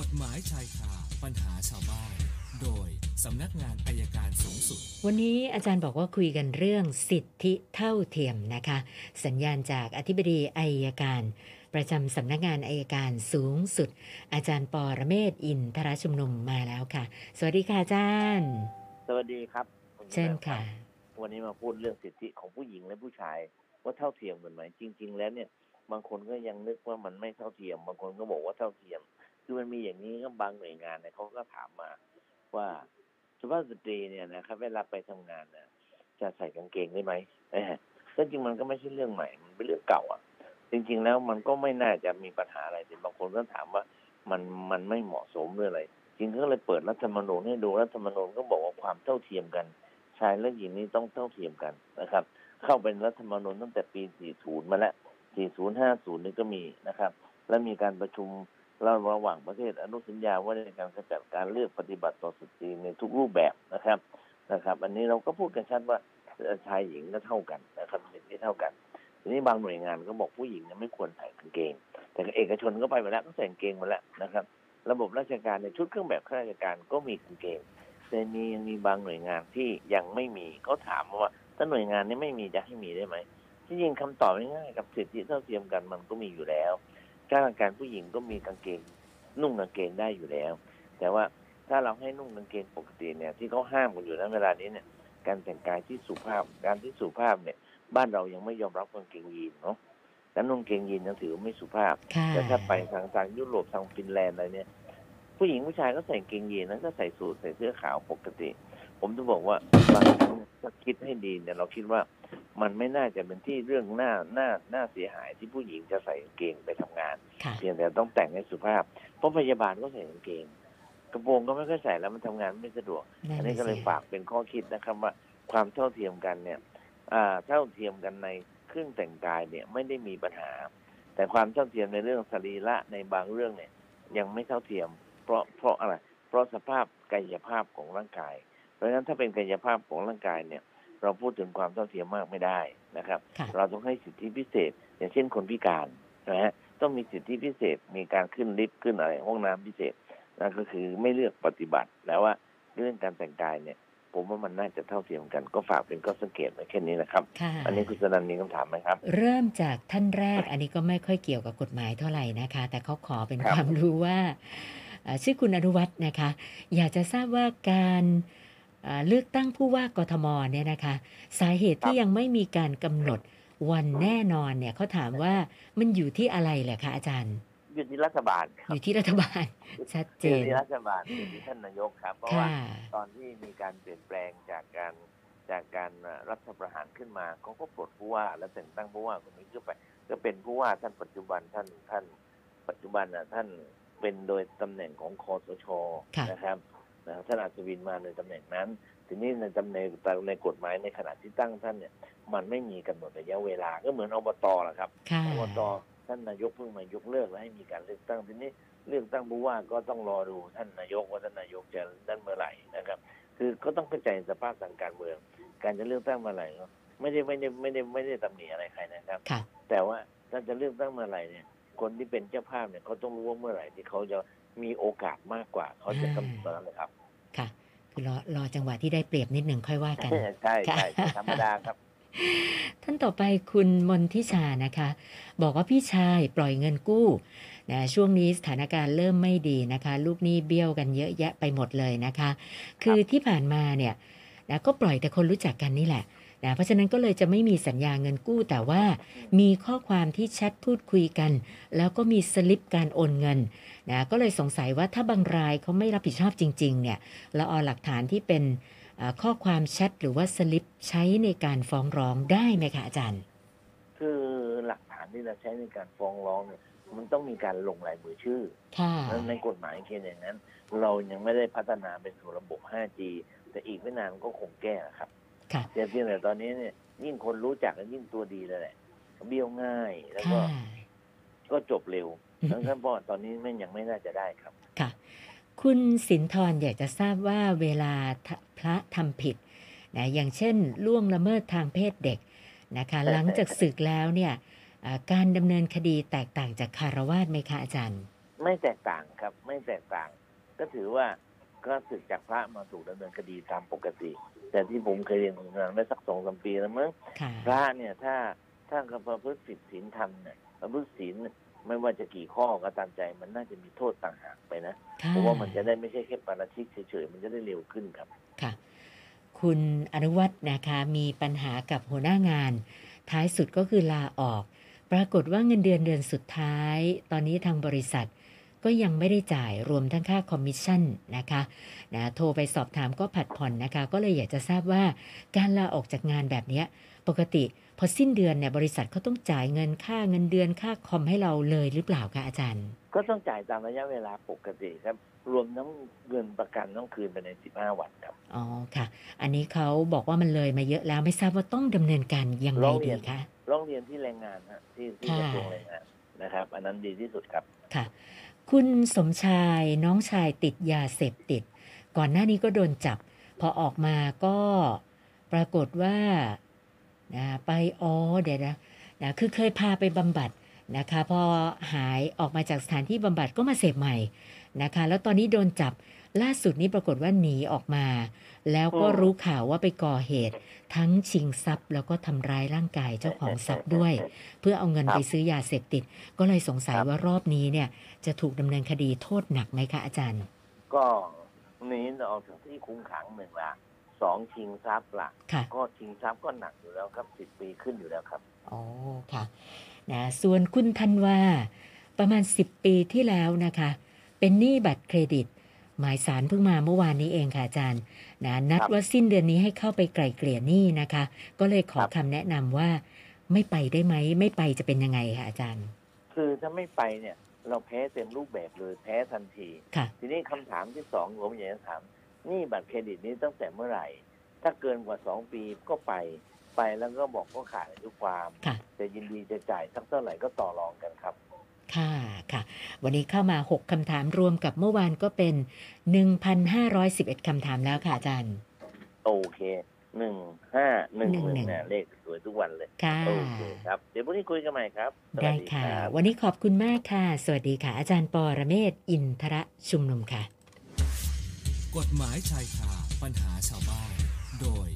กฎหมายชายคาปัญหาชาวบ้าน โดยสำนักงานอายการสูงสุด วันนี้อาจารย์บอกว่าคุยกันเรื่องสิทธิเท่าเทียมนะคะ สัญญาณจากอธิบดีอายการ ประจำสำนักงานอายการสูงสุด อาจารย์ปอระเมศวร์อินทรชุมนุมมาแล้วค่ะ สวัสดีค่ะอาจารย์ สวัสดีครับคุณเช่นแม่ค่ะรับวันนี้มาพูดเรื่องสิทธิของผู้หญิงและผู้ชายว่าเท่าเทียมกันไหมจริง ๆ แล้วเนี่ยบางคนก็ยังนึกว่ามันไม่เท่าเทียม บางคนก็บอกว่าเท่าเทียม คือมันมีอย่างนี้ก็บางหน่วยงานเนี่ยเขาก็ถามมาว่าสุภาพสตรีเนี่ยนะครับเวลาไปทำงานเนี่ยจะใส่กางเกงได้ไหมเออซึ่งจริงมันก็ไม่ใช่เรื่องใหม่ มันเป็นเรื่องเก่าอะ จริง ๆ แล้วมันก็ไม่น่าจะมีปัญหาอะไรแต่บางคนก็ถามว่ามันมันไม่เหมาะสมหรืออะไร จริงก็เลยเปิดรัฐธรรมนูญให้ดูรัฐธรรมนูญก็บอกว่าความเท่าเทียมกันชายและหญิงนี่ต้องเท่าเทียมกันนะครับ เข้าเป็นรัฐธรรมนูญตั้งแต่ปี 40 มาแล้ว 40 50 นี่ก็มีนะครับ และมีการประชุม ระหว่างประเทศอนุสัญญาว่าในการขจัดการเลือกปฏิบัติต่อสตรีในทุกรูปแบบนะครับนะครับ อันนี้เราก็พูดกันชัดว่าชายหญิงก็เท่ากันนะครับสิทธิเท่ากันทีนี้บางหน่วยงานก็บอกผู้หญิงไม่ควรใส่กางเกง แต่เอกชนก็ไปมาแล้วก็ใส่กางเกงมาแล้วนะครับ ระบบราชการในชุดเครื่องแบบข้าราชการก็มีกางเกง แต่มียังมีบางหน่วยงานที่ยังไม่มีเขาถามว่าถ้าหน่วยงานนี้ไม่มีจะให้มีได้ไหมที่จริงคำตอบง่ายๆกับสิทธิเท่าเทียมกันมันก็มีอยู่แล้ว ข้าราชการผู้หญิงก็มีกางเกง นุ่งกางเกงได้อยู่แล้ว แต่ว่าถ้าเราให้นุ่งกางเกงปกติเนี่ย ที่เขาห้ามกันอยู่ในเวลานี้เนี่ย การแต่งกายที่สุภาพการที่สุภาพเนี่ย บ้านเรายังไม่ยอมรับกางเกงยีนเนาะแล้วนุ่งกางเกงยีนยังถือว่าไม่สุภาพค่ะแต่ถ้าไปทางทางยุโรปทางฟินแลนด์อะไรเนี่ย ผู้หญิงผู้ชายก็ใส่กางเกงยีนแล้วก็ใส่สูทใส่เสื้อขาวปกติ ผมจะบอกว่าบางครั้ง ถ้าคิดให้ดีเนี่ยเราคิดว่ามันไม่น่าจะเป็นที่เรื่องหน้าหน้าหน้าเสียหายที่ผู้หญิงจะใส่กางเกงไปทำงานค่ะเพียงแต่ต้องแต่งให้สุภาพ เพราะพยาบาลก็ใส่กางเกง กระโปรงก็ไม่ค่อยใส่แล้วมันทำงานไม่สะดวกนั่อันนนี้น่ะก็เลยสิฝากเป็นข้อคิดนะครับว่าความเท่าเทียมกันเนี่ยอ่าเท่าเทียมกันในเครื่องแต่งกายเนี่ยไม่ได้มีปัญหา แต่ความเท่าเทียมในเรื่องสรีระในบางเรื่องเนี่ยยังไม่เท่าเทียม เพราะเพราะอะไร เพราะสภาพกายภาพของร่างกายเพ ราะฉะนั้นถ้าเป็นกายภาพของร่างกายเนี่ย เราพูดถึงความเท่าเทียมมากไม่ได้นะครับค่ะเราต้องให้สิทธิพิเศษ อย่างเช่นคนพิการนะฮะต้องมีสิทธิพิเศษมีการขึ้นลิฟต์ขึ้นอะไรห้องน้ำพิเศษนั่นก็คือไม่เลือกปฏิบัติแล้วว่าเรื่องการแต่งกายเนี่ย ผมว่ามันน่าจะเท่าเทียมกันก็ฝากเป็นข้อสังเกตไว้แค่นี้นะครับค่ะอันนี้คุณสนันมีคำถามไหมครับ เริ่มจากท่านแรก อันนี้ก็ไม่ค่อยเกี่ยวกับกฎหมายเท่าไหร่นะคะ แต่เขาขอเป็นครับความรู้ว่าเอ่อชื่อคุณอนุวัฒน์นะคะ อยากจะทราบว่าการ เอ่อเลือกตั้งผู้ว่ากทมเนี่ยนะคะ สาเหตุที่ยังไม่มีการกำหนดวันแน่นอนเนี่ยเขาถามว่ามันอยู่ที่อะไรเหรอคะอาจารย์อยู่ที่รัฐบาลครัอบยู่ที่รัฐบาล ชัดเจอยู่นที่รัฐบาลอยู่ที่ท่านนายกครับเพราะว่าค่ะตอนที่มีการเปลี่ยนแปลงจากการจากการเอ่อรัฐประหารขึ้นมาเขาก็ปลดผู้ว่าและแต่งตั้งผู้ว่าคนนี้ขึ้นไป ก็เป็นผู้ว่าท่านปัจจุบันท่านท่าน ปัจจุบันนะท่านเป็นโดยตำแหน่งของคอสชค่ะนะครับ นะท่านอัศวินมาในตำแหน่งนั้น ทีนี้ในตำแหน่งในกฎหมายในขณะที่ตั้งท่านเนี่ย มันไม่มีกำหนดระยะเวลา ก็เหมือนอบตแหละครับค่ะอบตท่านนายกเพิ่งมายกเลิกและให้มีการเลือกตั้งทีนี้เลือกตั้งผู้ว่าก็ต้องรอดูท่านนายกว่าท่านนายกจะนั่นเมื่อไหร่นะครับ คือก็ต้องเข้าใจสภาพทางการเมือง การจะเลือกตั้งเมื่อไหร่ก็ไม่ได้ไม่ได้ไม่ได้ไม่ได้ตำหนิอะไรใครนะครับค่ะแต่ว่าถ้าจะเลือกตั้งเมื่อไหร่เนี่ย คนที่เป็นเจ้าภาพเนี่ยเขาต้องรู้ว่าเมื่อไหร่ที่เขาจะ มีโอกาสมากกว่า เขาจะกำหนดตอนนั้นเลยครับ ค่ะ คือรอรอจังหวะที่ได้เปรียบนิดหนึ่งค่อยว่ากันใช่ใช่ใช่ธรรมดาครับ ท่านต่อไปคุณมนทิชานะคะ บอกว่าพี่ชายปล่อยเงินกู้นะช่วงนี้สถานการณ์เริ่มไม่ดีนะคะ ลูกหนี้เบี้ยวกันเยอะแยะไปหมดเลยนะคะ คือที่ผ่านมาเนี่ยนะก็ปล่อยแต่คนรู้จักกันนี่แหละ นะเพราะฉะนั้นก็เลยจะไม่มีสัญญาเงินกู้แต่ว่ามีข้อความที่แชทพูดคุยกัน แล้วก็มีสลิปการโอนเงินนะก็เลยสงสัยว่าถ้าบางรายเขาไม่รับผิดชอบจริงๆเนี่ยเราเอาหลักฐานที่เป็นเอ่อข้อความแชทหรือว่าสลิปใช้ในการฟ้องร้องได้ไหมคะอาจารย์ คือหลักฐานที่เราใช้ในการฟ้องร้องเนี่ยมันต้องมีการลงลายมือชื่อค่ะแล้วในกฎหมายเขียนอย่างนั้น เรายังไม่ได้พัฒนาเป็นสู่ระบบ 5G แต่อีกไม่นานก็คงแก้ครับ ค่ะแต่เพียงแต่ตอนนี้เนี่ยยิ่งคนรู้จักก็ยิ่งตัวดีเลยแหละเบี้ยวง่ายแล้วก็ค่ะก็จบเร็วดังนั้นเพราะตอนนี้ไม่ยังไม่น่าจะได้ครับ ค่ะ คุณสินทร์อยากจะทราบว่าเวลาทะพระทำผิดนะอย่างเช่น ล่วงละเมิดทางเพศเด็กนะคะ หลังจากศึกแล้วเนี่ยอ่าการดำเนินคดีแตกต่างจากคารวาสไหมคะอาจารย์ ไม่แตกต่างครับ ไม่แตกต่าง ก็ถือว่า ก็ศึกจากพระมาถูกดำเนินคดีตามปกติ แต่ที่ผมเคยเรียนคุณนังได้สักสองสามปีแล้วมั้งค่ะพระเนี่ยถ้าถ้ากประพฤติผิดศีลธรรมเนี่ยประพฤติศีลไม่ว่าจะกี่ข้อก็ตามใจมันน่าจะมีโทษต่างหากไปนะค่ะเพราะว่ามันจะได้ไม่ใช่แค่ปาราชิกเฉยๆมันจะได้เร็วขึ้นครับค่ะ คุณอนุวัฒน์นะคะมีปัญหากับหัวหน้างาน ท้ายสุดก็คือลาออก ปรากฏว่าเงินเดือนเดือนสุดท้าย ตอนนี้ทางบริษัท ก็ยังไม่ได้จ่ายรวมทั้งค่าคอมมิชชั่นนะคะนะโทรไปสอบถามก็ผัดผ่อนนะคะ ก็เลยอยากจะทราบว่าการลาออกจากงานแบบเนี้ยปกติพอสิ้นเดือนเนี่ยบริษัทเขาต้องจ่ายเงินค่าเงินเดือนค่าคอมให้เราเลยหรือเปล่าคะอาจารย์ ก็ต้องจ่ายตามระยะเวลาปกติครับ รวมทั้งเงินประกันต้องคืนไปใน15วันครับอ๋อค่ะ อันนี้เขาบอกว่ามันเลยมาเยอะแล้วไม่ทราบว่าต้องดำเนินการยังไงร้องเรีดียนคะร้องเรียนที่แรงงานฮะที่ที่ค่ะกระทรวงแรงงาน นะครับ อันนั้นดีที่สุดครับค่ะ คุณสมชายน้องชายติดยาเสพติด ก่อนหน้านี้ก็โดนจับ พอออกมาก็ปรากฏว่านะไปอ๋อเดี๋ยวนะนะคือเคยพาไปบำบัด นะคะพอหายออกมาจากสถานที่บำบัดก็มาเสพใหม่นะคะ แล้วตอนนี้โดนจับล่าสุดนี้ปรากฏว่าหนีออกมา แล้วก็อืมรู้ข่าวว่าไปก่อเหตุ ทั้งชิงทรัพย์ แล้วก็ทำร้ายร่างกายเจ้าของทรัพย์ด้วย เพื่อเอาเงินครับไปซื้อยาเสพติด ก็เลยสงสัยครับว่ารอบนี้เนี่ย จะถูกดำเนินคดีโทษหนักไหมคะอาจารย์ ก็หนีออกจากที่คุมขังหนึ่งละ สองชิงทรัพย์ละค่ะ ก็ชิงทรัพย์ก็หนักอยู่แล้วครับสิบปีขึ้นอยู่แล้วครับ อ๋อค่ะ นะส่วนคุณธันวาประมาณ 10 ปีที่แล้วนะคะ เป็นหนี้บัตรเครดิต หมายสารเพิ่งมาเมื่อวานนี้เองค่ะอาจารย์นะนัดครับ ว่าสิ้นเดือนนี้ให้เข้าไปไกล่เกลี่ยหนี้นะคะ ก็เลยขอครับคำแนะนำว่า ไม่ไปได้ไหมไม่ไปจะเป็นยังไงคะอาจารย์คือถ้าไม่ไปเนี่ย เราแพ้เต็มรูปแบบเลยแพ้ทันที ค่ะ ทีนี้คำถามที่สองผมอยากจะถาม หนี่บัตรเครดิตนี้ตั้งแต่เมื่อไหร่ ถ้าเกินกว่าสองปีก็ไปไปแล้วก็บอกก็ขาดอายุความค่ะจะยินดีจะจ่ายสักเท่าไหร่ก็ต่อรองกันครับ ค่ะค่ะ วันนี้เข้ามา 6คำถามรวมกับเมื่อวานก็เป็น 1,511คำถามแล้วค่ะอาจารย์โอเคหนึ่งห้าหนึ่งหนึ่งหนึ่งเนี่ยเลขสวยทุกวันเลยค่ะโอเคครับ เดี๋ยวพรุ่งนี้คุยกันใหม่ครับสวัได้สดีค่ะรับวันนี้ขอบคุณมากค่ะ สวัสดีค่ะ อาจารย์ปอระเมศวร์อินทระชุมนุมค่ะ กฎหมายชายคาปัญหาชาวบ้าน โดย